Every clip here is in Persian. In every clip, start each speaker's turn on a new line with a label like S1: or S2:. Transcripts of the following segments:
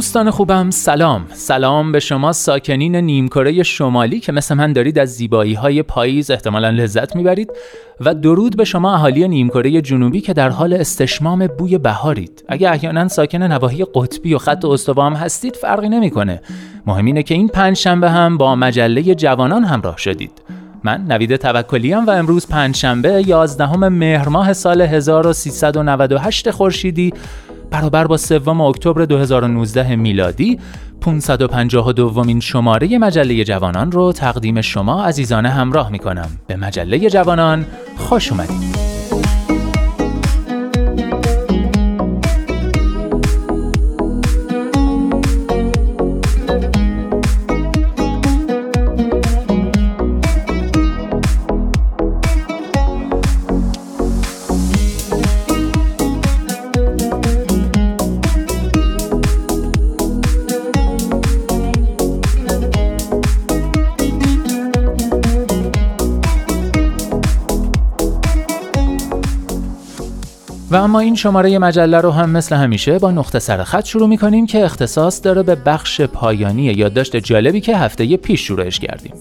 S1: دوستان خوبم سلام. سلام به شما ساکنین نیمکره شمالی که مثل من دارید از زیبایی های پاییز احتمالا لذت می‌برید و درود به شما اهالی نیمکره جنوبی که در حال استشمام بوی بهارید. اگه احیانا ساکن نواحی قطبی و خط استوا هم هستید فرقی نمی‌کنه. مهم اینه که این پنج شنبه هم با مجله جوانان همراه شدید. من نوید توکلی و امروز پنجشنبه 11 مهر ماه سال 1398 خورشیدی برابر با سوم اکتبر 2019 میلادی 552 ومین شماره مجله جوانان رو تقدیم شما عزیزانه همراه می کنم. به مجله جوانان خوش اومدید. و اما این شماره مجله رو هم مثل همیشه با نقطه سر خط شروع می کنیم که اختصاص داره به بخش پایانی یادداشت جالبی که هفته پیش شروعش کردیم.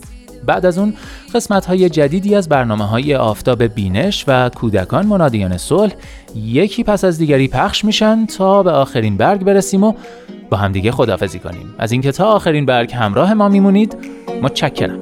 S1: بعد از اون قسمت های جدیدی از برنامه های آفتاب بینش و کودکان منادیان صلح یکی پس از دیگری پخش میشن تا به آخرین برگ برسیم و با همدیگه خدافزی کنیم از اینکه تا آخرین برگ همراه ما میمونید متشکرم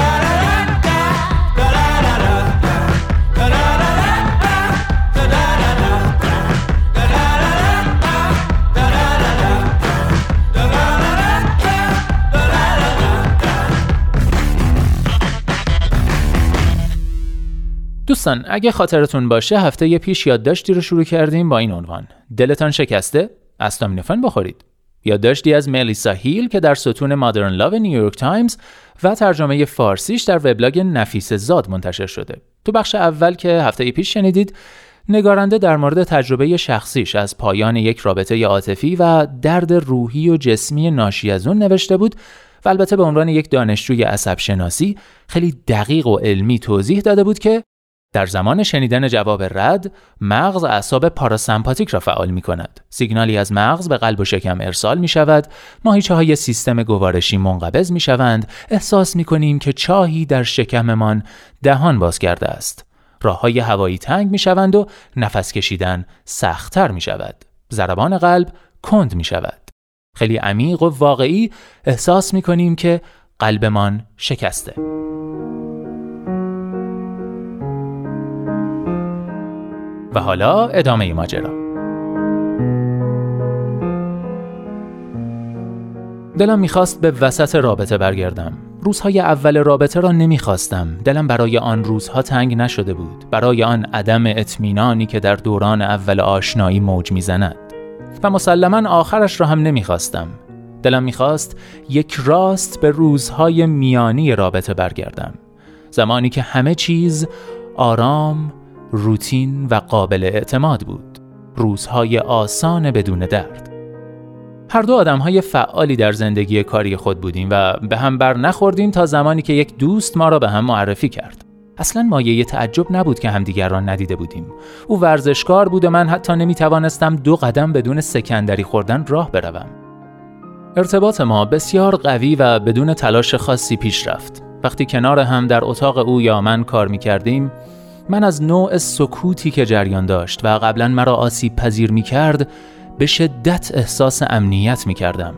S1: دوستان اگه خاطرتون باشه هفته‌ی پیش یادداشتی رو شروع کردیم با این عنوان. دلتان شکسته؟ استامینوفن بخورید. یادداشتی از ملیسا هیل که در ستون Modern Love نیویورک تایمز و ترجمه فارسیش در وبلاگ نفیس زاد منتشر شده. تو بخش اول که هفته پیش شنیدید نگارنده در مورد تجربه شخصیش از پایان یک رابطه عاطفی و درد روحی و جسمی ناشی از اون نوشته بود و البته به عنوان یک دانشجوی عصب شناسی خیلی دقیق و علمی توضیح داده بود که در زمان شنیدن جواب رد مغز اعصاب پاراسمپاتیک را فعال می کند. سیگنالی از مغز به قلب و شکم ارسال می شود. ماهیچه های سیستم گوارشی منقبض می شوند. احساس می کنیم که چاهی در شکممان دهان باز کرده است. راه های هوایی تنگ می شوند و نفس کشیدن سختتر می شود. ضربان قلب کند می شود. خیلی عمیق و واقعی احساس می کنیم که قلبمان شکسته. و حالا ادامه ماجرا. دلم می‌خواست به وسط رابطه برگردم. روزهای اول رابطه را نمی‌خواستم. دلم برای آن روزها تنگ نشده بود. برای آن عدم اطمینانی که در دوران اول آشنایی موج می‌زند. و مسلما آخرش را هم نمی‌خواستم. دلم می‌خواست یک راست به روزهای میانی رابطه برگردم. زمانی که همه چیز آرام روتین و قابل اعتماد بود. روزهای آسان بدون درد. هر دو آدم های فعالی در زندگی کاری خود بودیم و به هم بر نخوردیم تا زمانی که یک دوست ما را به هم معرفی کرد. اصلا مایه تعجب نبود که همدیگر را ندیده بودیم. او ورزشکار بود و من حتی نمی توانستم دو قدم بدون سکندری خوردن راه بروم. ارتباط ما بسیار قوی و بدون تلاش خاصی پیش رفت. وقتی کنار هم در اتاق او یا من کار می کردیم من از نوع سکوتی که جریان داشت و قبلا مرا آسیب پذیر می کرد به شدت احساس امنیت می کردم.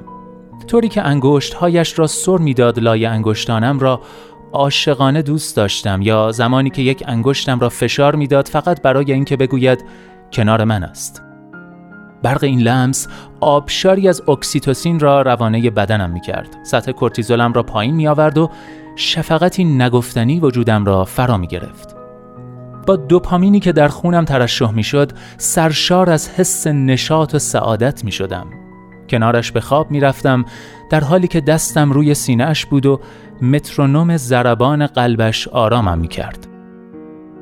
S1: طوری که انگشت هایش را سر می‌داد لای انگشتانم را عاشقانه دوست داشتم یا زمانی که یک انگشتم را فشار می‌داد فقط برای اینکه بگوید کنار من است. برق این لمس آبشاری از اکسیتوسین را روانه بدنم می کرد. سطح کورتیزولم را پایین می آورد و شفقتی نگفتنی وجودم را فرا می گرفت. با دوپامینی که در خونم ترشح می شد سرشار از حس نشاط و سعادت می شدم. کنارش به خواب می رفتم در حالی که دستم روی سینهش بود و مترونوم ضربان قلبش آرامم می کرد.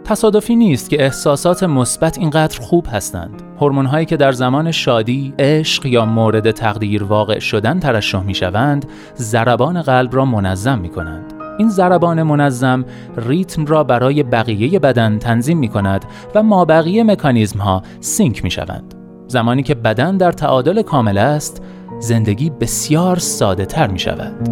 S1: تصادفی نیست که احساسات مثبت اینقدر خوب هستند. هایی که در زمان شادی، عشق یا مورد تقدیر واقع شدن ترشح می شوند، ضربان قلب را منظم می کنند. این ضربان منظم ریتم را برای بقیه بدن تنظیم می کند و مابقی مکانیزم ها سینک می شوند. زمانی که بدن در تعادل کامل است، زندگی بسیار ساده تر می شود.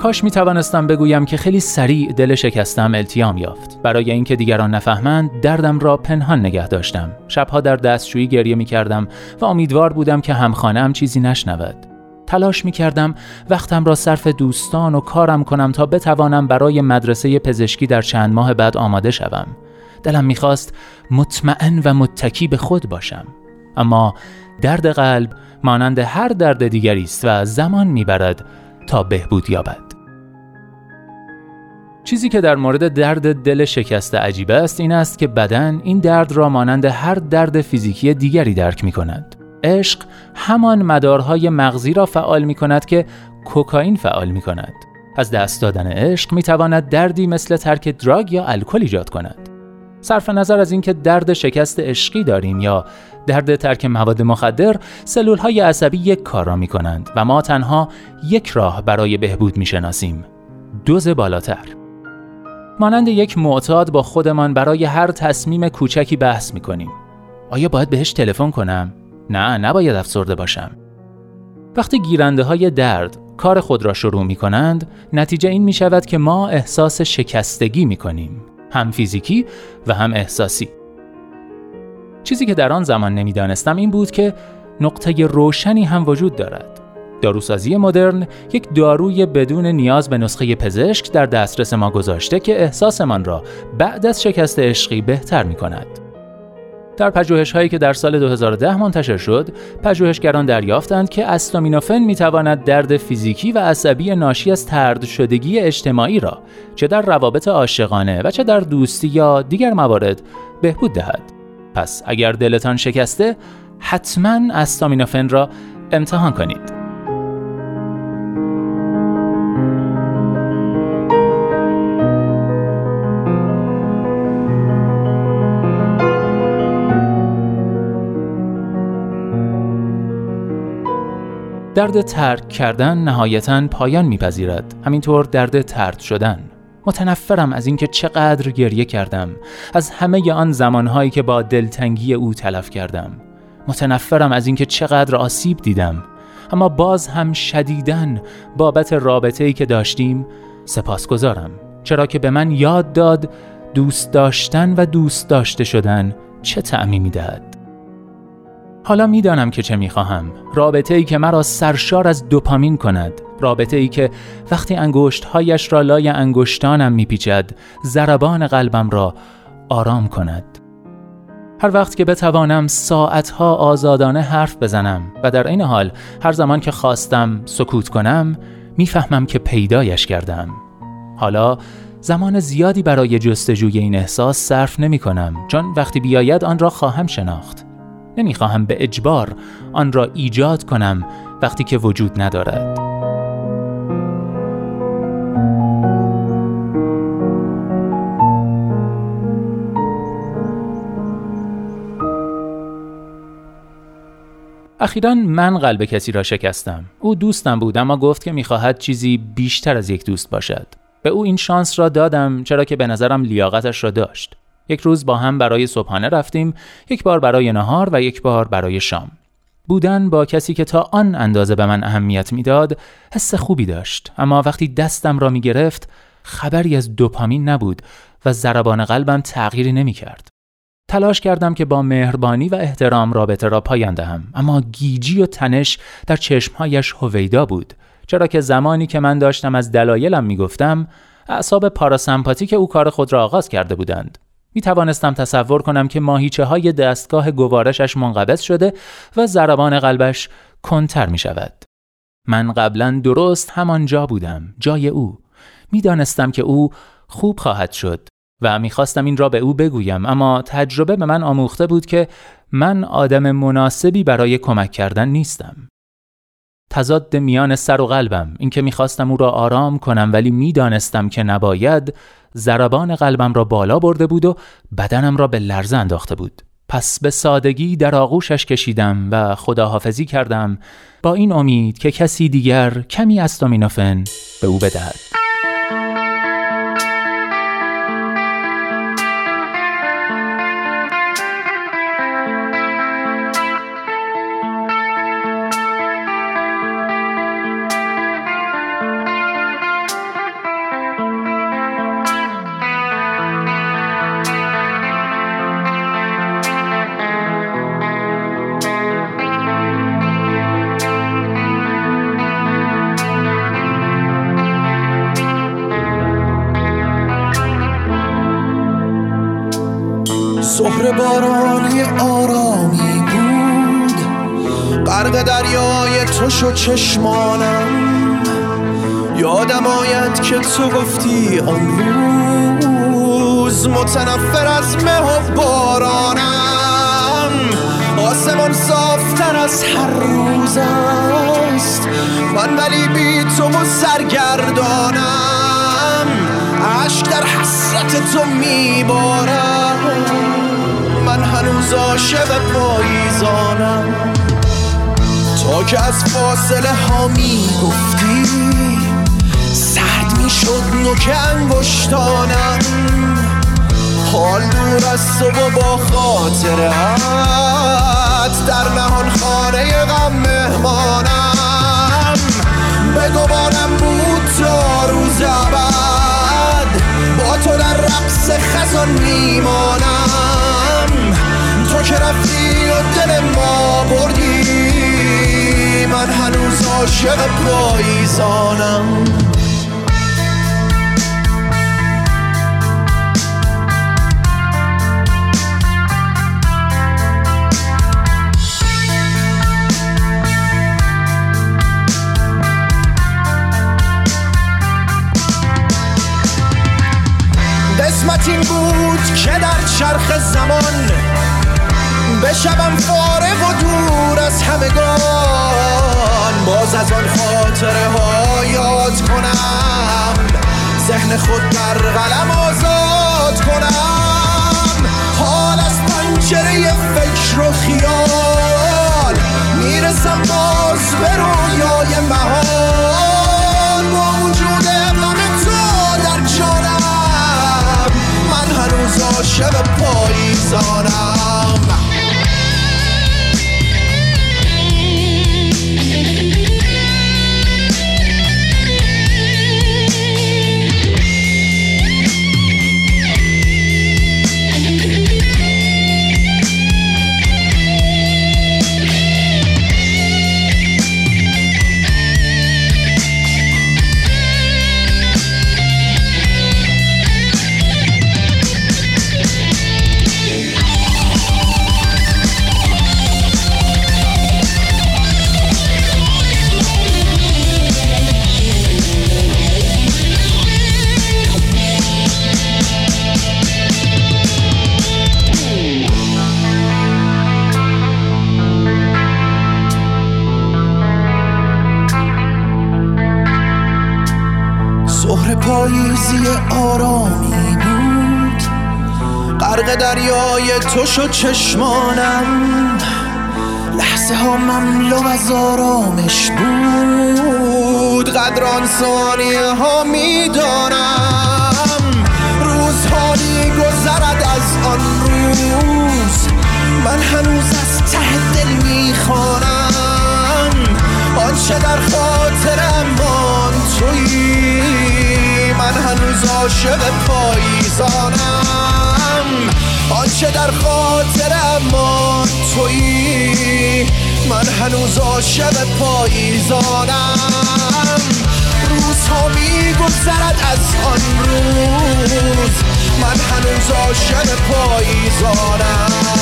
S1: کاش می توانستم بگویم که خیلی سریع دل شکستم التیام یافت. برای اینکه دیگران نفهمند دردم را پنهان نگه داشتم. شبها در دستشویی گریه می کردم و امیدوار بودم که همخانه چیزی نشنود. تلاش می کردم وقتم را صرف دوستان و کارم کنم تا بتوانم برای مدرسه پزشکی در چند ماه بعد آماده شوم. دلم می‌خواست مطمئن و متکی به خود باشم. اما درد قلب مانند هر درد دیگری است و زمان می‌برد تا بهبود یابد. چیزی که در مورد درد دل شکسته عجیب است این است که بدن این درد را مانند هر درد فیزیکی دیگری درک می کند. عشق همان مدارهای مغزی را فعال می کند که کوکائین فعال می کند. از دست دادن عشق می تواند دردی مثل ترک دراگ یا الکل ایجاد کند. صرف نظر از اینکه درد شکست عشقی داریم یا درد ترک مواد مخدر سلول های عصبی یک کار را می کنند و ما تنها یک راه برای بهبود می شناسیم دوز بالاتر مانند یک معتاد با خودمان برای هر تصمیم کوچکی بحث می کنیم. آیا باید بهش تلفن کنم؟ نه نباید افسرده باشم. وقتی گیرنده های درد کار خود را شروع می کنند، نتیجه این می شود که ما احساس شکستگی می کنیم. هم فیزیکی و هم احساسی. چیزی که در آن زمان نمی‌دانستم این بود که نقطه روشنی هم وجود دارد. داروسازی مدرن یک داروی بدون نیاز به نسخه پزشک در دسترس ما گذاشته که احساسمان را بعد از شکست عشقی بهتر می کند. در پژوهش هایی که در سال 2010 منتشر شد، پژوهشگران دریافتند که استامینوفن می‌تواند درد فیزیکی و عصبی ناشی از ترد شدگی اجتماعی را چه در روابط عاشقانه و چه در دوستی یا دیگر موارد بهبود دهد. پس اگر دلتان شکسته، حتما استامینوفن را امتحان کنید. درد ترک کردن نهایتا پایان میپذیرد. همینطور درد ترد شدن. متنفرم از اینکه چقدر گریه کردم. از همه آن زمانهایی که با دلتنگی او تلف کردم. متنفرم از اینکه چقدر آسیب دیدم. اما باز هم شدیدن بابت رابطه ای که داشتیم سپاسگزارم. چرا که به من یاد داد دوست داشتن و دوست داشته شدن چه تعمی می‌دهد حالا می‌دانم که چه می‌خواهم. رابطه ای که مرا سرشار از دوپامین کند. رابطه ای که وقتی انگشت هایش را لای انگشتانم میپیچد ضربان قلبم را آرام کند. هر وقت که بتوانم ساعتها آزادانه حرف بزنم و در این حال هر زمان که خواستم سکوت کنم می‌فهمم که پیدایش کردم. حالا زمان زیادی برای جستجوی این احساس صرف نمی کنم چون وقتی بیاید آن را خواهم شناخت. نمی‌خواهم به اجبار آن را ایجاد کنم وقتی که وجود ندارد. اخیرا من قلب کسی را شکستم. او دوستم بود اما گفت که می‌خواهد چیزی بیشتر از یک دوست باشد. به او این شانس را دادم چرا که به نظرم لیاقتش را داشت. یک روز با هم برای صبحانه رفتیم یک بار برای نهار و یک بار برای شام. بودن با کسی که تا آن اندازه به من اهمیت می‌داد حس خوبی داشت. اما وقتی دستم را می گرفت خبری از دوپامین نبود و ضربان قلبم تغییری نمی کرد. تلاش کردم که با مهربانی و احترام رابطه را پایان دهم. اما گیجی و تنش در چشمهایش هویدا بود. چرا که زمانی که من داشتم از دلایلم می‌گفتم اعصاب پاراسمپاتیک او کار خود را آغاز کرده بودند. می توانستم تصور کنم که ماهیچه های دستگاه گوارشش منقبض شده و ضربان قلبش کنتر می شود. من قبلا درست همانجا بودم جای او می‌دانستم که او خوب خواهد شد و می‌خواستم این را به او بگویم اما تجربه به من آموخته بود که من آدم مناسبی برای کمک کردن نیستم تضاد میان سر و قلبم اینکه می‌خواستم او را آرام کنم ولی می‌دانستم که نباید ضربان قلبم را بالا برده بود و بدنم را به لرزه انداخته بود. پس به سادگی در آغوشش کشیدم و خداحافظی کردم با این امید که کسی دیگر کمی استامینوفن به او بدهد.
S2: چشمانم. یادم آید که تو گفتی آن روز متنفر از مه و بارانم. آسمان صافتر از هر روز است. من ولی بی تو و سرگردانم. عشق در حسرت تو میبارم. من هنوز عاشق پاییزانم. که از فاصله ها می‌گفتی. سرد می‌شد نوک انگشتانم. حال دور از تو با خاطرت در نهان خانه غم مهمانم. بگوانم بود تا روز بعد با تو در رقص خزان میمانم. که رفتی و دل ما عاشق پاییزانم. قسمت این بود که در چرخ زمان بشم فارغ و دور از همگان. باز از آن خاطره ها یاد کنم. ذهن خود در قلم آزاد کنم. حال از پنجره فکر و خیال. می‌رسم باز به رویای مهان با وجود غم تو در جانم. من هنوز عاشق پاییزانم. دریای تو شد چشمانم. لحظه ها مملو از آرامش بود. قدران ثانیه ها می‌دانم. روزها گذرد از آن روز. من هنوز از ته دل می‌خوانم. آنچه در خاطرم مان تویی. من هنوز عاشق پاییزانم. آنچه در خاطرم ما تویی من هنوز عاشق پاییزانم. روزها میگذرد از آن روز من هنوز عاشق پاییزانم.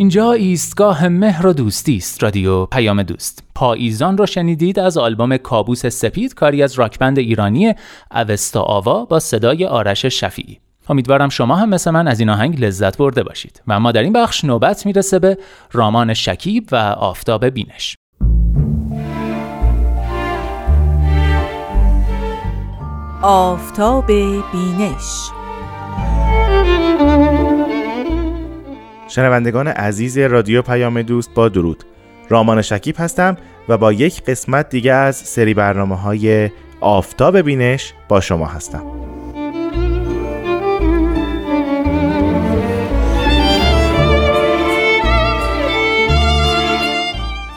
S1: اینجا ایستگاه مهر و دوستی است رادیو پیام دوست. پاییزان رو شنیدید از آلبوم کابوس سپید کاری از راکبند ایرانی اوستا آوا با صدای آرش شفیعی. امیدوارم شما هم مثل من از این آهنگ لذت برده باشید و اما در این بخش نوبت می‌رسه به رامان شکیب و آفتاب بینش.
S3: آفتاب بینش.
S4: شنوندگان عزیز رادیو پیام دوست با درود. رامان شکیب هستم و با یک قسمت دیگه از سری برنامه های آفتاب بینش با شما هستم.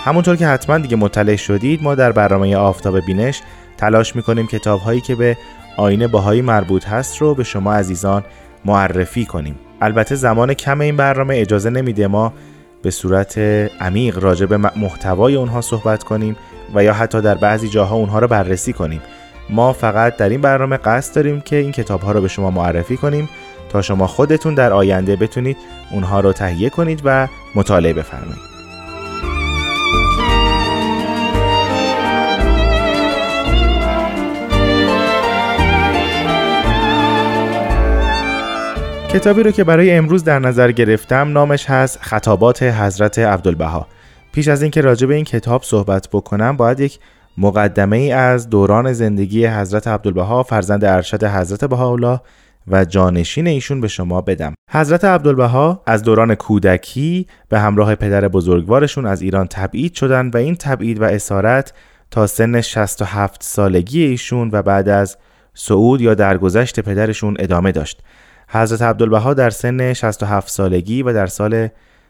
S4: همونطور که حتما دیگه مطلع شدید ما در برنامه آفتاب بینش تلاش می‌کنیم کتاب هایی که به آینه باهایی مربوط هست رو به شما عزیزان معرفی کنیم. البته زمان کم این برنامه اجازه نمیده ما به صورت عمیق راجع به محتوای اونها صحبت کنیم و یا حتی در بعضی جاها اونها رو بررسی کنیم. ما فقط در این برنامه قصد داریم که این کتاب ها رو به شما معرفی کنیم تا شما خودتون در آینده بتونید اونها رو تهیه کنید و مطالعه بفرمایید. کتابی رو که برای امروز در نظر گرفتم نامش هست خطابات حضرت عبدالبها. پیش از اینکه راجع به این کتاب صحبت بکنم باید یک مقدمه ای از دوران زندگی حضرت عبدالبها فرزند ارشد حضرت بهاءالله و جانشین ایشون به شما بدم. حضرت عبدالبها از دوران کودکی به همراه پدر بزرگوارشون از ایران تبعید شدن و این تبعید و اسارت تا سن 67 سالگی ایشون و بعد از صعود یا درگذشت پدرشون ادامه داشت. حضرت عبدالبها در سن 67 سالگی و در سال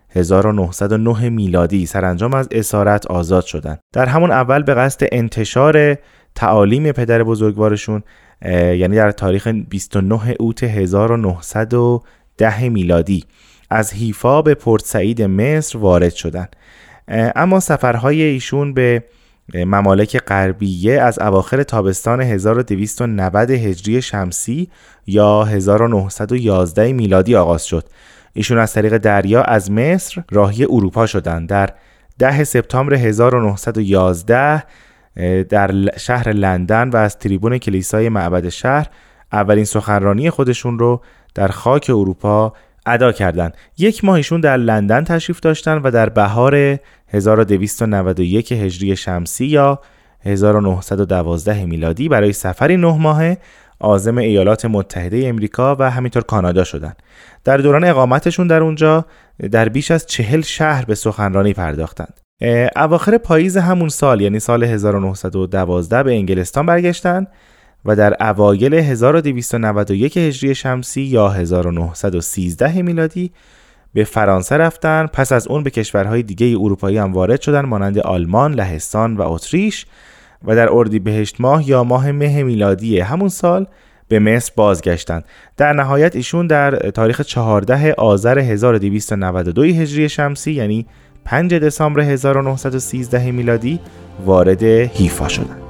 S4: 1909 میلادی سرانجام از اسارت آزاد شدند. در همون اول به قصد انتشار تعالیم پدر بزرگوارشون یعنی در تاریخ 29 اوت 1910 میلادی از حیفا به پورت سعید مصر وارد شدند. اما سفرهای ایشون به ممالک غربیه از اواخر تابستان 1290 هجری شمسی یا 1911 میلادی آغاز شد. ایشون از طریق دریا از مصر راهی اروپا شدند. در 10 سپتامبر 1911 در شهر لندن و از تریبون کلیسای معبد شهر اولین سخنرانی خودشون رو در خاک اروپا ادا کردند. یک ماهشون در لندن تشریف داشتن و در بهار 1291 هجری شمسی یا 1912 میلادی برای سفری نه ماهه عازم ایالات متحده امریکا و همینطور کانادا شدند. در دوران اقامتشون در اونجا در بیش از چهل شهر به سخنرانی پرداختند. اواخر پاییز همون سال یعنی سال 1912 به انگلستان برگشتن و در اوایل 1291 هجری شمسی یا 1913 میلادی به فرانسه رفتن پس از اون به کشورهای دیگه اروپایی هم وارد شدن مانند آلمان، لهستان و اتریش و در اردیبهشت ماه یا ماه مه میلادی همون سال به مصر بازگشتند. در نهایت ایشون در تاریخ 14 آذر 1292 هجری شمسی یعنی 5 دسامبر 1913 میلادی وارد حیفا شدند.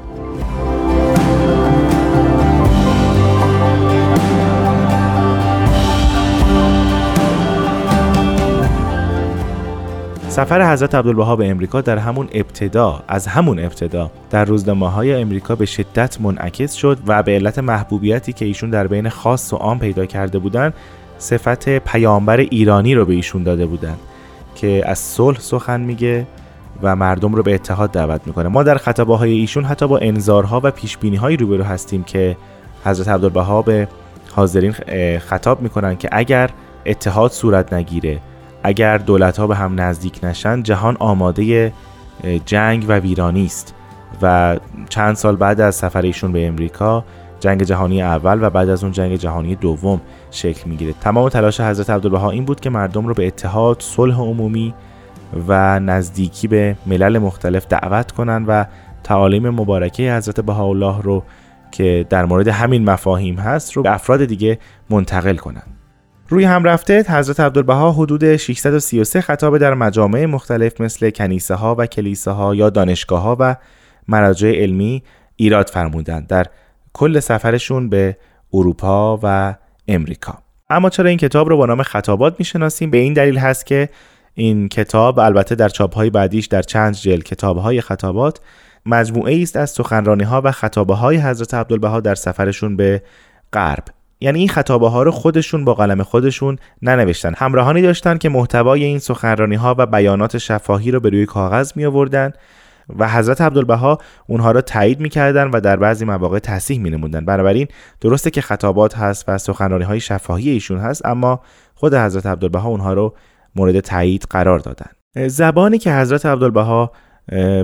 S4: سفر حضرت عبدالبها به امریکا در همون ابتدا از همون ابتدا در روزنامه های امریکا به شدت منعکس شد و به علت محبوبیتی که ایشون در بین خاص و عام پیدا کرده بودند صفت پیامبر ایرانی رو به ایشون داده بودند که از صلح سخن میگه و مردم رو به اتحاد دعوت می‌کنه. ما در خطابه های ایشون حتی با انذارها و پیش بینی هایی روبرو هستیم که حضرت عبدالبها به حاضرین خطاب می‌کنن که اگر اتحاد صورت نگیره اگر دولت ها به هم نزدیک نشن جهان آماده جنگ و ویرانی است. و چند سال بعد از سفر ایشون به امریکا جنگ جهانی اول و بعد از اون جنگ جهانی دوم شکل می‌گیره. تمام تلاش حضرت عبدالبها این بود که مردم رو به اتحاد صلح عمومی و نزدیکی به ملل مختلف دعوت کنن و تعالیم مبارکه حضرت بهاءالله رو که در مورد همین مفاهیم هست رو به افراد دیگه منتقل کنن. روی هم رفته حضرت عبدالبها حدود 633 خطاب در مجامع مختلف مثل کنیسه ها و کلیسه ها یا دانشگاه ها و مراجع علمی ایراد فرمودند در کل سفرشون به اروپا و امریکا. اما چرا این کتاب رو با نام خطابات می‌شناسیم؟ به این دلیل هست که این کتاب البته در های بعدیش در چند جلد های خطابات مجموعه است از سخنرانی ها و خطابه های حضرت عبدالبها در سفرشون به غرب. یعنی این خطابه ها رو خودشون با قلم خودشون ننوشتن. همراهانی داشتن که محتوای این سخنرانی ها و بیانات شفاهی رو به روی کاغذ می آوردن و حضرت عبدالبها اونها را تایید می‌کردن و در بعضی مواقع تصحیح می نموندن بنابراین درسته که خطابات هست و سخنرانی های شفاهی ایشون هست اما خود حضرت عبدالبها اونها رو مورد تایید قرار دادن. زبانی که حضرت عبدالبها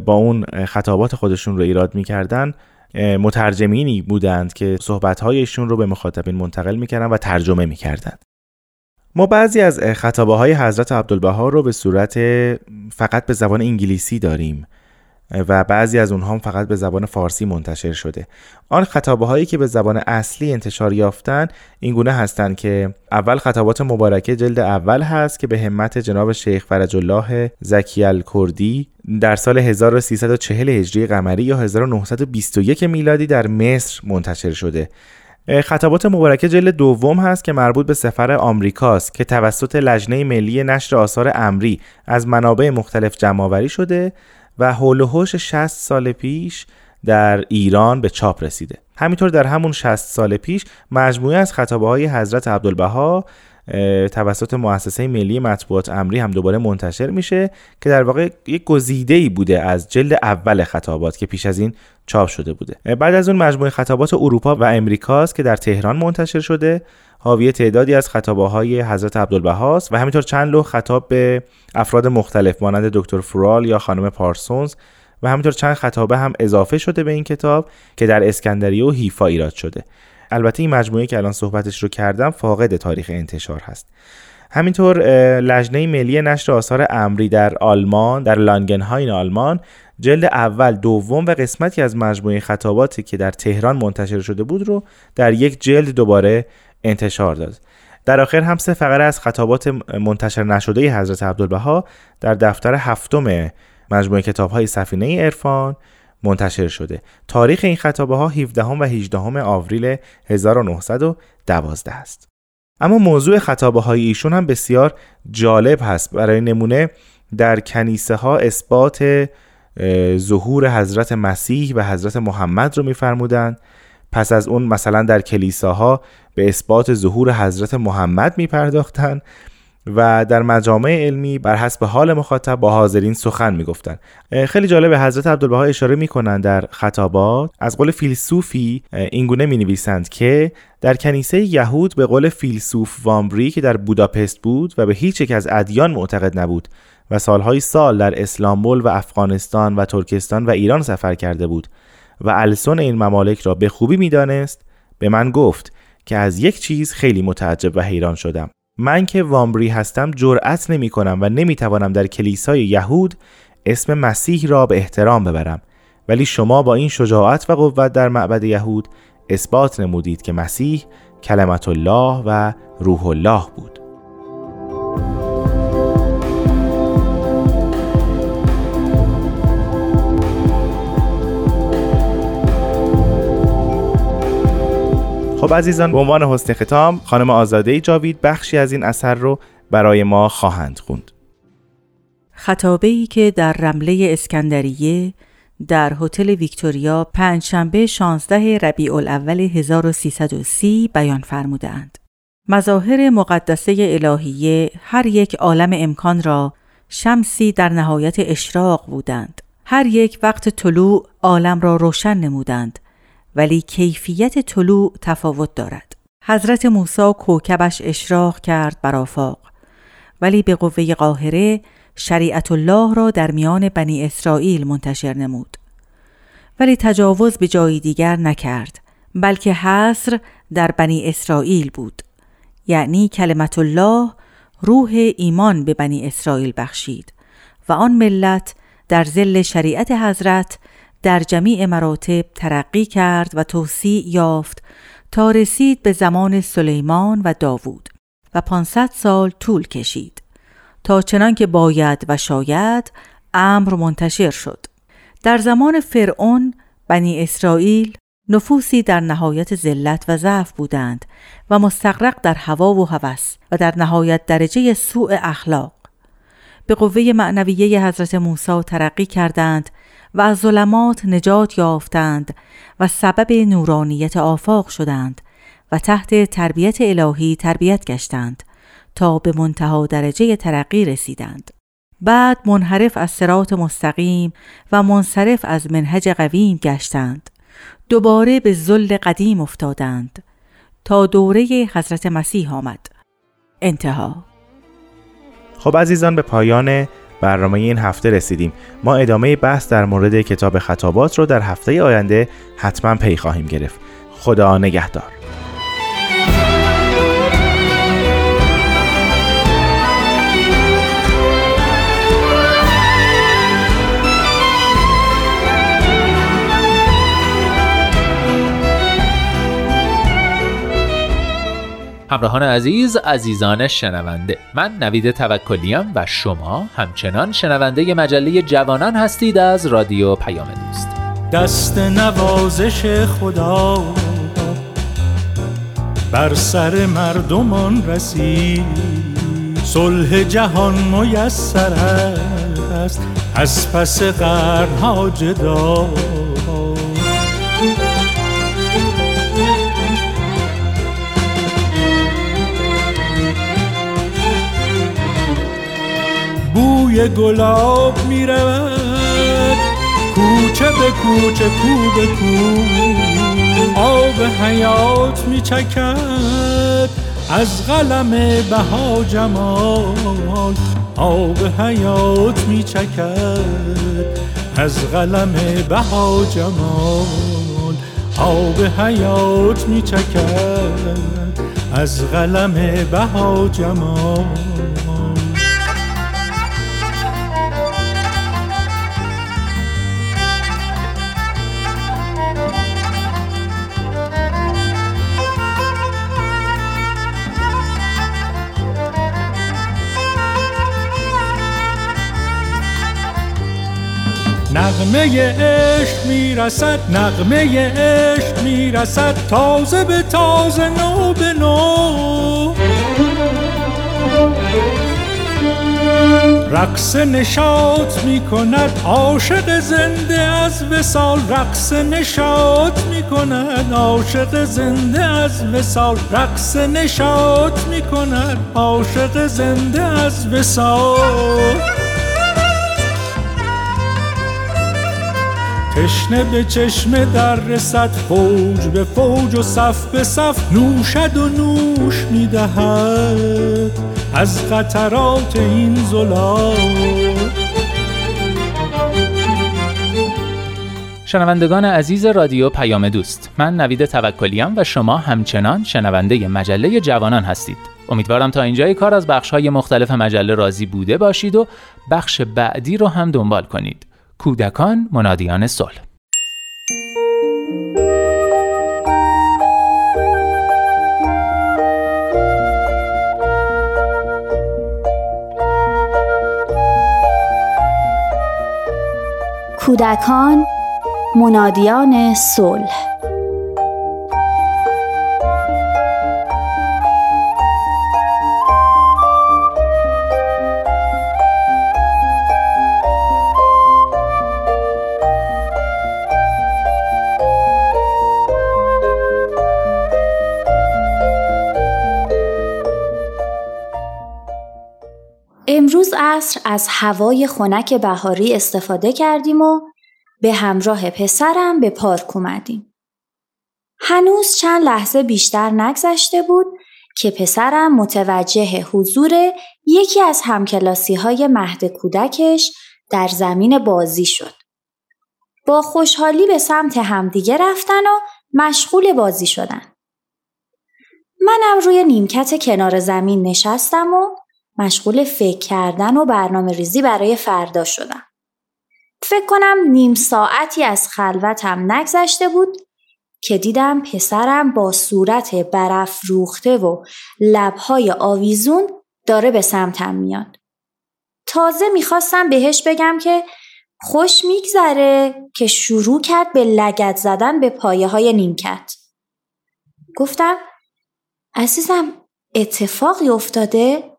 S4: با اون خطابات خودشون رو ایراد می‌کردن مترجمینی بودند که صحبتهایشون رو به مخاطبین منتقل می‌کردن و ترجمه می‌کردند. ما بعضی از خطابه های حضرت عبدالبها رو به صورت فقط به زبان انگلیسی داریم. و بعضی از اونها هم فقط به زبان فارسی منتشر شده. آن خطابه هایی که به زبان اصلی انتشار یافتن این گونه هستند که اول خطابات مبارکه جلد اول هست که به همت جناب شیخ فرج الله زکی الکردی در سال 1340 هجری قمری یا 1921 میلادی در مصر منتشر شده. خطابات مبارکه جلد دوم هست که مربوط به سفر آمریکاست که توسط لجنه ملی نشر آثار امری از منابع مختلف جمعآوری شده و حول و حوش 60 سال پیش در ایران به چاپ رسیده. همینطور در همون 60 سال پیش مجموعه از خطابه های حضرت عبدالبها توسط مؤسسه ملی مطبوعات امری هم دوباره منتشر میشه که در واقع یک گزیده ای بوده از جلد اول خطابات که پیش از این چاپ شده بوده. بعد از اون مجموعه خطابات اروپا و امریکاست که در تهران منتشر شده حاوی تعدادی از خطابه های حضرت عبدالبهاست و همینطور چند لوح خطاب به افراد مختلف مانند دکتر فرال یا خانم پارسونز و همینطور چند خطابه هم اضافه شده به این کتاب که در اسکندریه و حیفا ایراد شده. البته این مجموعه که الان صحبتش رو کردم فاقد تاریخ انتشار هست. همینطور لجنه ملی نشر آثار امری در آلمان در لانگنهاین آلمان جلد اول دوم و قسمتی از مجموعه خطاباتی که در تهران منتشر شده بود رو در یک جلد دوباره انتشار داد. در آخر هم سه فقره از خطابات منتشر نشده حضرت عبدالبها در دفتر هفتم مجموعه کتاب های سفینه عرفان منتشر شده. تاریخ این خطابه ها 17 و 18 آوریل 1912 است. اما موضوع خطابه های ایشون هم بسیار جالب هست. برای نمونه در کنیسه ها اثبات ظهور حضرت مسیح و حضرت محمد رو میفرمودند. پس از اون مثلا در کلیساها به اثبات ظهور حضرت محمد می پرداختن و در مجامع علمی بر حسب حال مخاطب با حاضرین سخن می‌گفتن. خیلی جالب حضرت عبدالبها اشاره می‌کنند در خطابات. از قول فیلسوفی اینگونه می نویسند که در کنیسه یهود به قول فیلسوف وامبری که در بوداپست بود و به هیچ یک از ادیان معتقد نبود و سالهای سال در اسلامبول و افغانستان و ترکستان و ایران سفر کرده بود. و السون این ممالک را به خوبی می‌دانست به من گفت که از یک چیز خیلی متعجب و حیران شدم. من که وامبری هستم جرأت نمی کنم و نمی توانم در کلیسای یهود اسم مسیح را به احترام ببرم. ولی شما با این شجاعت و قوت در معبد یهود اثبات نمودید که مسیح کلمت الله و روح الله بود. خب عزیزان به عنوان حسن ختام خانم آزاده جاوید بخشی از این اثر رو برای ما خواهند خوند.
S5: خطابه ای که در رمله اسکندریه در هتل ویکتوریا پنجشنبه 16 ربیع الاول 1330 بیان فرمودند. مظاهر مقدسه الهیه هر یک عالم امکان را شمسی در نهایت اشراق بودند. هر یک وقت طلوع عالم را روشن نمودند ولی کیفیت طلوع تفاوت دارد. حضرت موسی کوکبش اشراق کرد بر آفاق ولی به قوه قاهره شریعت الله را در میان بنی اسرائیل منتشر نمود. ولی تجاوز به جایی دیگر نکرد بلکه حصر در بنی اسرائیل بود. یعنی کلمت الله روح ایمان به بنی اسرائیل بخشید و آن ملت در زل شریعت حضرت در جمیع مراتب ترقی کرد و توسیع یافت تا رسید به زمان سلیمان و داوود و 500 سال طول کشید تا چنان که باید و شاید امر منتشر شد. در زمان فرعون بنی اسرائیل نفوسی در نهایت ذلت و ضعف بودند و مستقرق در هوا و هوس و در نهایت درجه سوء اخلاق. به قوه معنویه حضرت موسی ترقی کردند و از ظلمات نجات یافتند و سبب نورانیت آفاق شدند و تحت تربیت الهی تربیت گشتند تا به منتها درجه ترقی رسیدند. بعد منحرف از سرات مستقیم و منصرف از منهج قویم گشتند. دوباره به زل قدیم افتادند تا دوره حضرت مسیح آمد. انتها
S4: خب عزیزان به پایان برنامه این هفته رسیدیم. ما ادامه بحث در مورد کتاب خطابات رو در هفته آینده حتما پی خواهیم گرفت. خدا نگهدار.
S1: همراهان عزیز عزیزان شنونده. من نوید توکلیم و شما همچنان شنونده مجله جوانان هستید از رادیو پیام دوست.
S6: دست نوازش خدا بر سر مردمان رسید. صلح جهان میسر است از پس قرنها جدا. بوی گلاب می‌رود. کوچه به کوچه کو به کو. آب حیات میچکد. از قلم بها جمال آب حیات میچکد. از قلم بها جمال آب حیات میچکد. از قلم بها جمال نغمه عشق می‌رسد نغمه عشق می‌رسد تازه به تازه نو به نو. رقص نشاط می کند عاشق زنده از وسال رقص نشاط می کند عاشق زنده از وسال رقص نشاط می کند عاشق زنده از وسال تشنه به چشمه در رسد فوج به فوج و صف به صف نوشد و نوش می‌دهد. از قطرات این زلال
S1: شنوندگان عزیز رادیو پیام دوست من نوید توکلیم و شما همچنان شنونده مجله جوانان هستید. امیدوارم تا اینجای کار از بخش های مختلف مجله راضی بوده باشید و بخش بعدی رو هم دنبال کنید. کودکان منادیان صلح.
S7: کودکان منادیان صلح. عصر از هوای خنک بهاری استفاده کردیم و به همراه پسرم به پارک اومدیم. هنوز چند لحظه بیشتر نگذشته بود که پسرم متوجه حضور یکی از همکلاسی های مهد کودکش در زمین بازی شد. با خوشحالی به سمت همدیگه رفتن و مشغول بازی شدن. منم روی نیمکت کنار زمین نشستم و مشغول فکر کردن و برنامه ریزی برای فردا شدم. فکر کنم نیم ساعتی از خلوتم نگذشته بود که دیدم پسرم با صورت برف روخته و لبهای آویزون داره به سمتم میاد. تازه می‌خواستم بهش بگم که خوش میگذره که شروع کرد به لگت زدن به پایه های نیمکت. گفتم عزیزم اتفاقی افتاده؟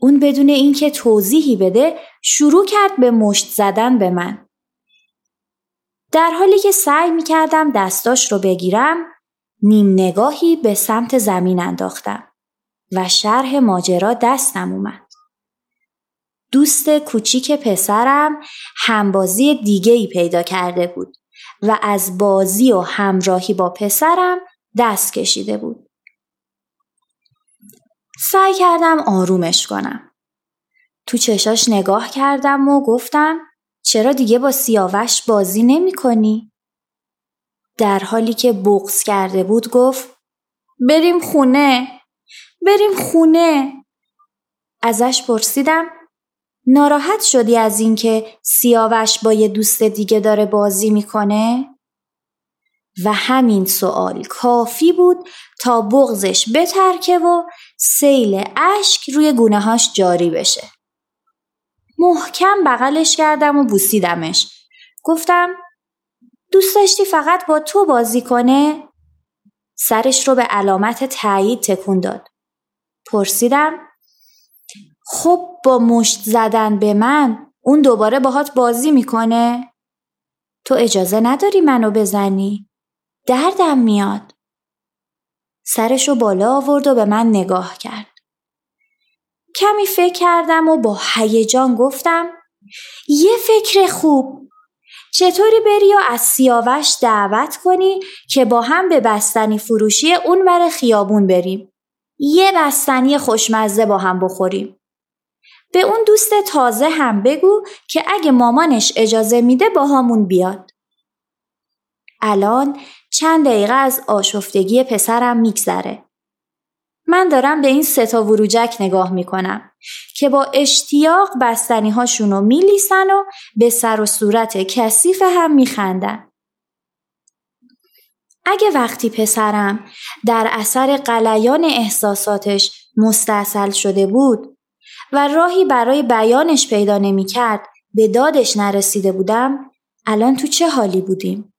S7: اون بدون اینکه توضیحی بده شروع کرد به مشت زدن به من. در حالی که سعی می کردم دستاش رو بگیرم نیم نگاهی به سمت زمین انداختم و شرح ماجرا دستم اومد. دوست کوچیک پسرم همبازی دیگه ای پیدا کرده بود و از بازی و همراهی با پسرم دست کشیده بود. سعی کردم آرومش کنم. تو چشاش نگاه کردم و گفتم چرا دیگه با سیاوش بازی نمی کنی؟ در حالی که بغز کرده بود گفت بریم خونه بریم خونه ازش پرسیدم ناراحت شدی از اینکه سیاوش با یه دوست دیگه داره بازی می‌کنه؟ و همین سوال کافی بود تا بغزش بترکه و سیل اشک روی گونههاش جاری بشه. محکم بغلش کردم و بوسیدمش. گفتم دوست داشتی فقط با تو بازی کنه؟ سرش رو به علامت تایید تکون داد. پرسیدم خب با مشت زدن به من اون دوباره باهات بازی می‌کنه؟ تو اجازه نداری منو بزنی؟ دردم میاد. سرشو بالا آورد و به من نگاه کرد. کمی فکر کردم و با هیجان گفتم یه فکر خوب چطوری بری و از سیاوش دعوت کنی که با هم به بستنی فروشی اون بر خیابون بریم. یه بستنی خوشمزه با هم بخوریم. به اون دوست تازه هم بگو که اگه مامانش اجازه میده با همون بیاد. الان چند دقیقه از آشفتگی پسرم میگذره. من دارم به این ستا وروجک نگاه می‌کنم که با اشتیاق بستنی هاشون رو میلیسن و به سر و صورت کثیف هم میخندن. اگه وقتی پسرم در اثر قلیان احساساتش مستصل شده بود و راهی برای بیانش پیدا نمی‌کرد به دادش نرسیده بودم الان تو چه حالی بودیم؟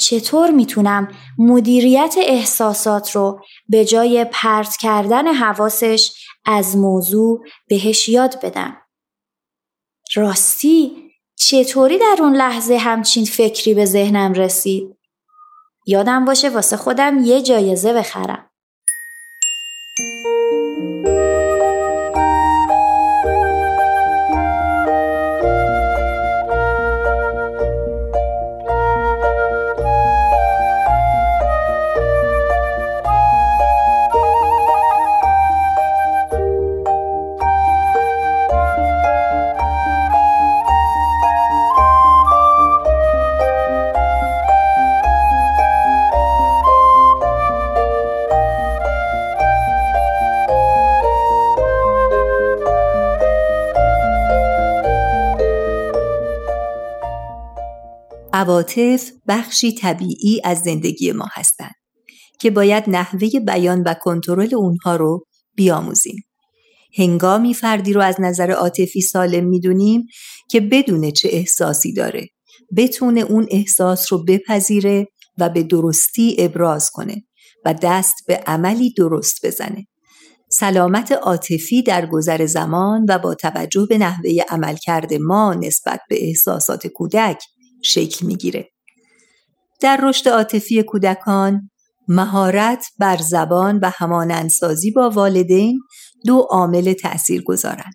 S7: چطور می‌تونم مدیریت احساسات رو به جای پرت کردن حواسش از موضوع بهش یاد بدم؟ راستی چطوری در اون لحظه همچین فکری به ذهنم رسید؟ یادم باشه واسه خودم یه جایزه بخرم.
S8: عواطف بخشی طبیعی از زندگی ما هستند که باید نحوه بیان و کنترل اونها رو بیاموزیم. هنگامی فردی رو از نظر عاطفی سالم می‌دونیم که بدون چه احساسی داره بتونه اون احساس رو بپذیره و به درستی ابراز کنه و دست به عملی درست بزنه. سلامت عاطفی در گذر زمان و با توجه به نحوه عملکرد ما نسبت به احساسات کودک شکل می‌گیره. در رشد عاطفی کودکان مهارت بر زبان و همانندسازی با والدین دو عامل تأثیر گذارند.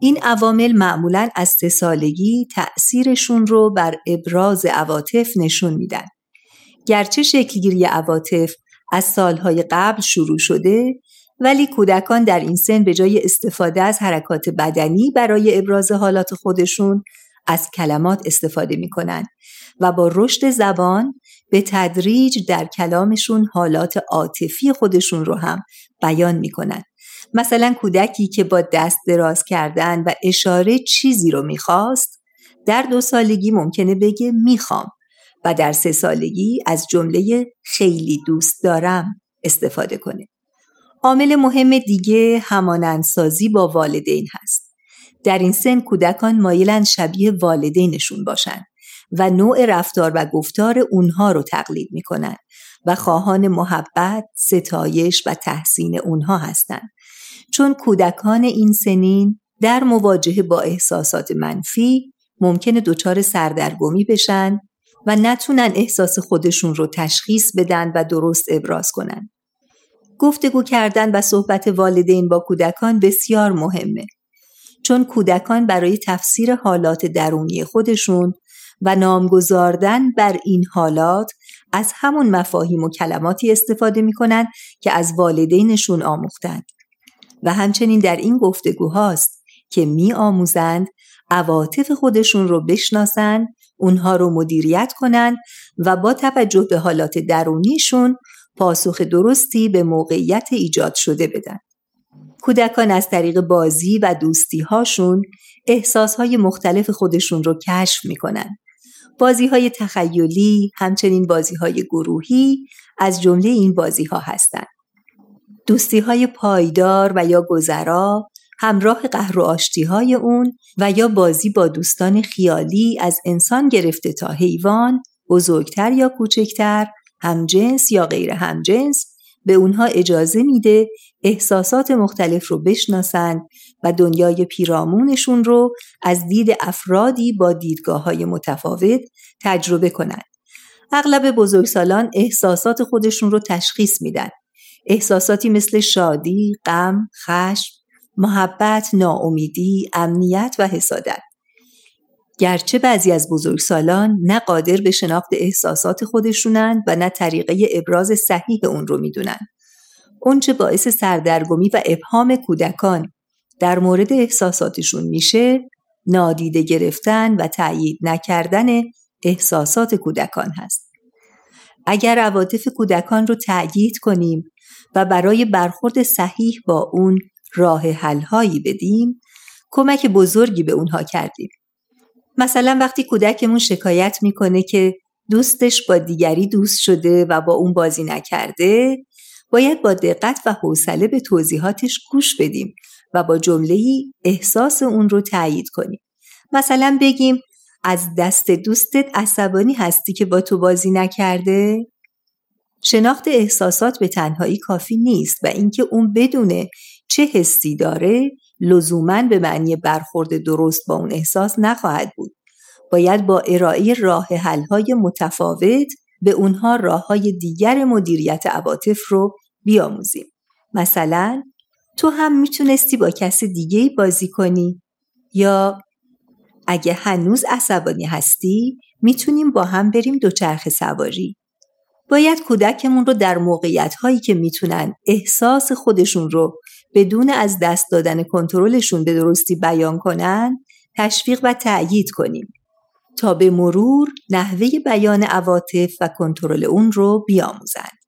S8: این عوامل معمولا از سالگی تأثیرشون رو بر ابراز عواطف نشون میدن. گرچه شکلگیری عواطف از سالهای قبل شروع شده ولی کودکان در این سن به جای استفاده از حرکات بدنی برای ابراز حالات خودشون از کلمات استفاده می کنن و با رشد زبان به تدریج در کلامشون حالات عاطفی خودشون رو هم بیان می کنن. مثلا کودکی که با دست دراز کردن و اشاره چیزی رو می‌خواست در دو سالگی ممکنه بگه می‌خوام و در سه سالگی از جمله خیلی دوست دارم استفاده کنه. عامل مهم دیگه همانندسازی با والدین هست. در این سن کودکان مایلن شبیه والدینشون باشن و نوع رفتار و گفتار اونها رو تقلید می‌کنن و خواهان محبت، ستایش و تحسین اونها هستند. چون کودکان این سنین در مواجهه با احساسات منفی ممکنه دچار سردرگمی بشن و نتونن احساس خودشون رو تشخیص بدن و درست ابراز کنن. گفتگو کردن و صحبت والدین با کودکان بسیار مهمه چون کودکان برای تفسیر حالات درونی خودشون و نامگذاردن بر این حالات از همون مفاهیم و کلماتی استفاده می‌کنن که از والدینشون آموختند و همچنین در این گفتگوهاست که می آموزند عواطف خودشون رو بشناسند اونها رو مدیریت کنند و با توجه به حالات درونیشون پاسخ درستی به موقعیت ایجاد شده بدن. کودکان از طریق بازی و دوستی هاشون احساس های مختلف خودشون رو کشف می‌کنن. بازی های تخیلی همچنین بازی های گروهی از جمله این بازی ها هستند. دوستی های پایدار و یا گذرا همراه قهر و آشتی های اون و یا بازی با دوستان خیالی از انسان گرفته تا حیوان بزرگتر یا کوچکتر همجنس یا غیر همجنس به اونها اجازه میده احساسات مختلف رو بشناسند و دنیای پیرامونشون رو از دید افرادی با دیدگاه های متفاوت تجربه کنند. اغلب بزرگسالان احساسات خودشون رو تشخیص میدن. احساساتی مثل شادی، غم، خشم، محبت، ناامیدی، امنیت و حسادت. گرچه بعضی از بزرگسالان نه قادر به شناخت احساسات خودشونند و نه طریقه ابراز صحیح اون رو می‌دونن. اونچه باعث سردرگمی و ابهام کودکان در مورد احساساتشون میشه نادیده گرفتن و تأیید نکردن احساسات کودکان هست. اگر عواطف کودکان رو تأیید کنیم و برای برخورد صحیح با اون راه حلهایی بدیم کمک بزرگی به اونها کردیم. مثلا وقتی کودکمون شکایت می‌کنه که دوستش با دیگری دوست شده و با اون بازی نکرده باید با دقت و حوصله به توضیحاتش گوش بدیم و با جمله احساس اون رو تایید کنیم. مثلا بگیم از دست دوستت عصبانی هستی که با تو بازی نکرده؟ شناخت احساسات به تنهایی کافی نیست و اینکه اون بدونه چه حسی داره لزوما به معنی برخورد درست با اون احساس نخواهد بود. باید با ارائه راه حل‌های متفاوت به اونها راه های دیگر مدیریت عواطف رو بیاموزیم. مثلا تو هم می‌تونستی با کس دیگه بازی کنی یا اگه هنوز عصبانی هستی می‌تونیم با هم بریم دوچرخه سواری. باید کودکمون رو در موقعیت هایی که می‌تونن احساس خودشون رو بدون از دست دادن کنترلشون به درستی بیان کنن تشویق و تأیید کنیم تا به مرور نحوه بیان عواطف و کنترل اون رو بیاموزند.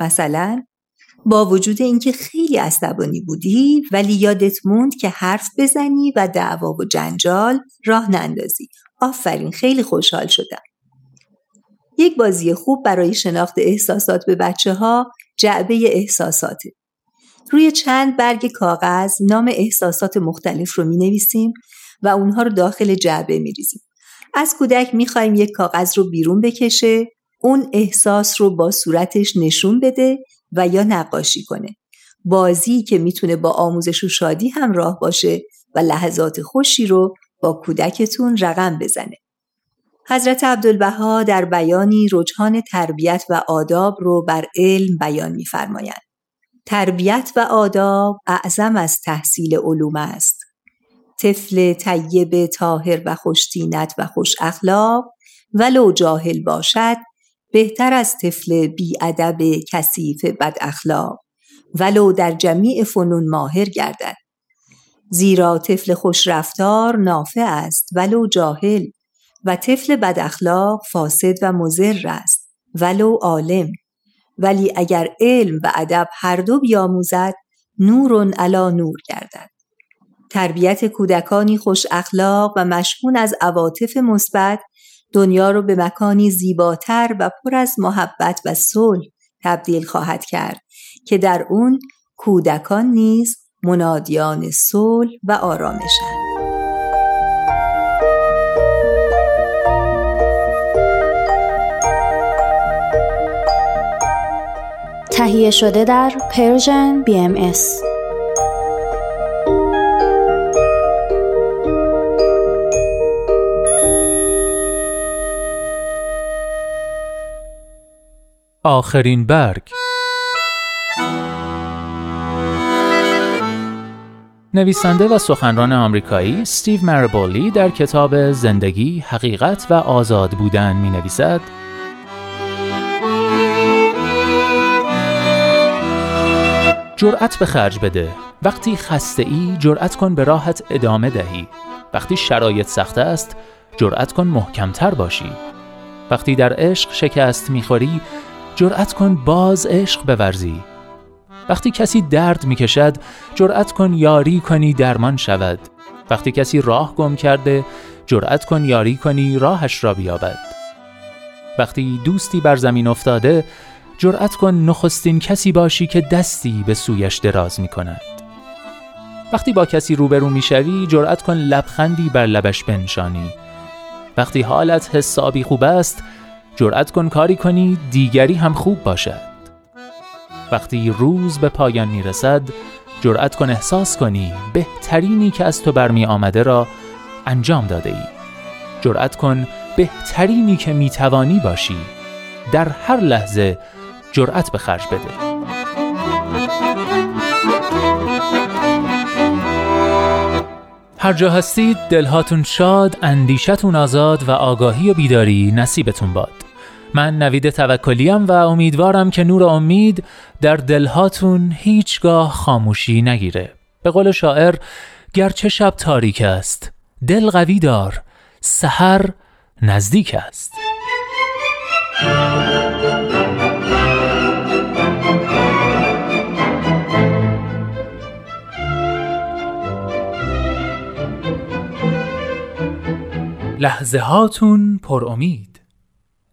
S8: مثلا با وجود اینکه خیلی عصبانی بودی ولی یادت موند که حرف بزنی و دعوا و جنجال راه نندازی. آفرین خیلی خوشحال شدم. یک بازی خوب برای شناخت احساسات به بچه ها جعبه احساساته. روی چند برگ کاغذ نام احساسات مختلف رو می نویسیم و اونها رو داخل جعبه می ریزیم. از کودک می خواهیم یک کاغذ رو بیرون بکشه اون احساس رو با صورتش نشون بده و یا نقاشی کنه. بازی که می‌تونه با آموزش و شادی همراه باشه و لحظات خوشی رو با کودکتون رقم بزنه. حضرت عبدالبها در بیانی رجحان تربیت و آداب رو بر علم بیان می‌فرمایند. تربیت و آداب اعظم از تحصیل علوم است. طفل طیب طاهر و خوشتینت و خوش اخلاق ولو جاهل باشد بهتر از طفل بیادب کثیف بد اخلاق. ولو در جمیع فنون ماهر گردد. زیرا طفل خوش رفتار نافع است ولو جاهل. و طفل بد اخلاق فاسد و مزر است ولو عالم. ولی اگر علم و ادب هر دو بیاموزد نور علا نور گردد. تربیت کودکانی خوش اخلاق و مشمون از عواطف مثبت دنیا رو به مکانی زیباتر و پر از محبت و صلح تبدیل خواهد کرد که در اون کودکان نیز منادیان صلح و آرامشند.
S7: تهیه شده در پرژن BMS
S1: آخرین برگ. نویسنده و سخنران آمریکایی استیو مربولی در کتاب زندگی، حقیقت و آزاد بودن می نویسد جرأت به خرج بده. وقتی خسته ای جرأت کن به راحت ادامه دهی. وقتی شرایط سخت است جرأت کن محکمتر باشی. وقتی در عشق شکست می‌خوری جرأت کن باز عشق بورزی. وقتی کسی درد می‌کشد جرأت کن یاری کنی درمان شود. وقتی کسی راه گم کرده جرأت کن یاری کنی راهش را بیابد. وقتی دوستی بر زمین افتاده جرأت کن نخستین کسی باشی که دستی به سویش دراز می کند. وقتی با کسی روبرو می‌شوی جرأت کن لبخندی بر لبش بنشانی. وقتی حالت حسابی خوب است جرأت کن کاری کنی دیگری هم خوب باشد. وقتی روز به پایان می رسد جرأت کن احساس کنی بهترینی که از تو برمی آمده را انجام داده ای. جرأت کن بهترینی که می توانی باشی. در هر لحظه جرأت به خرج بده. هر جا هستید دلهاتون شاد، اندیشتون آزاد و آگاهی و بیداری نصیبتون باد. من نوید توکلیم و امیدوارم که نور امید در دلهاتون هیچگاه خاموشی نگیره. به قول شاعر گرچه شب تاریک است، دل قوی دار، سحر نزدیک است. لحظه هاتون پر امید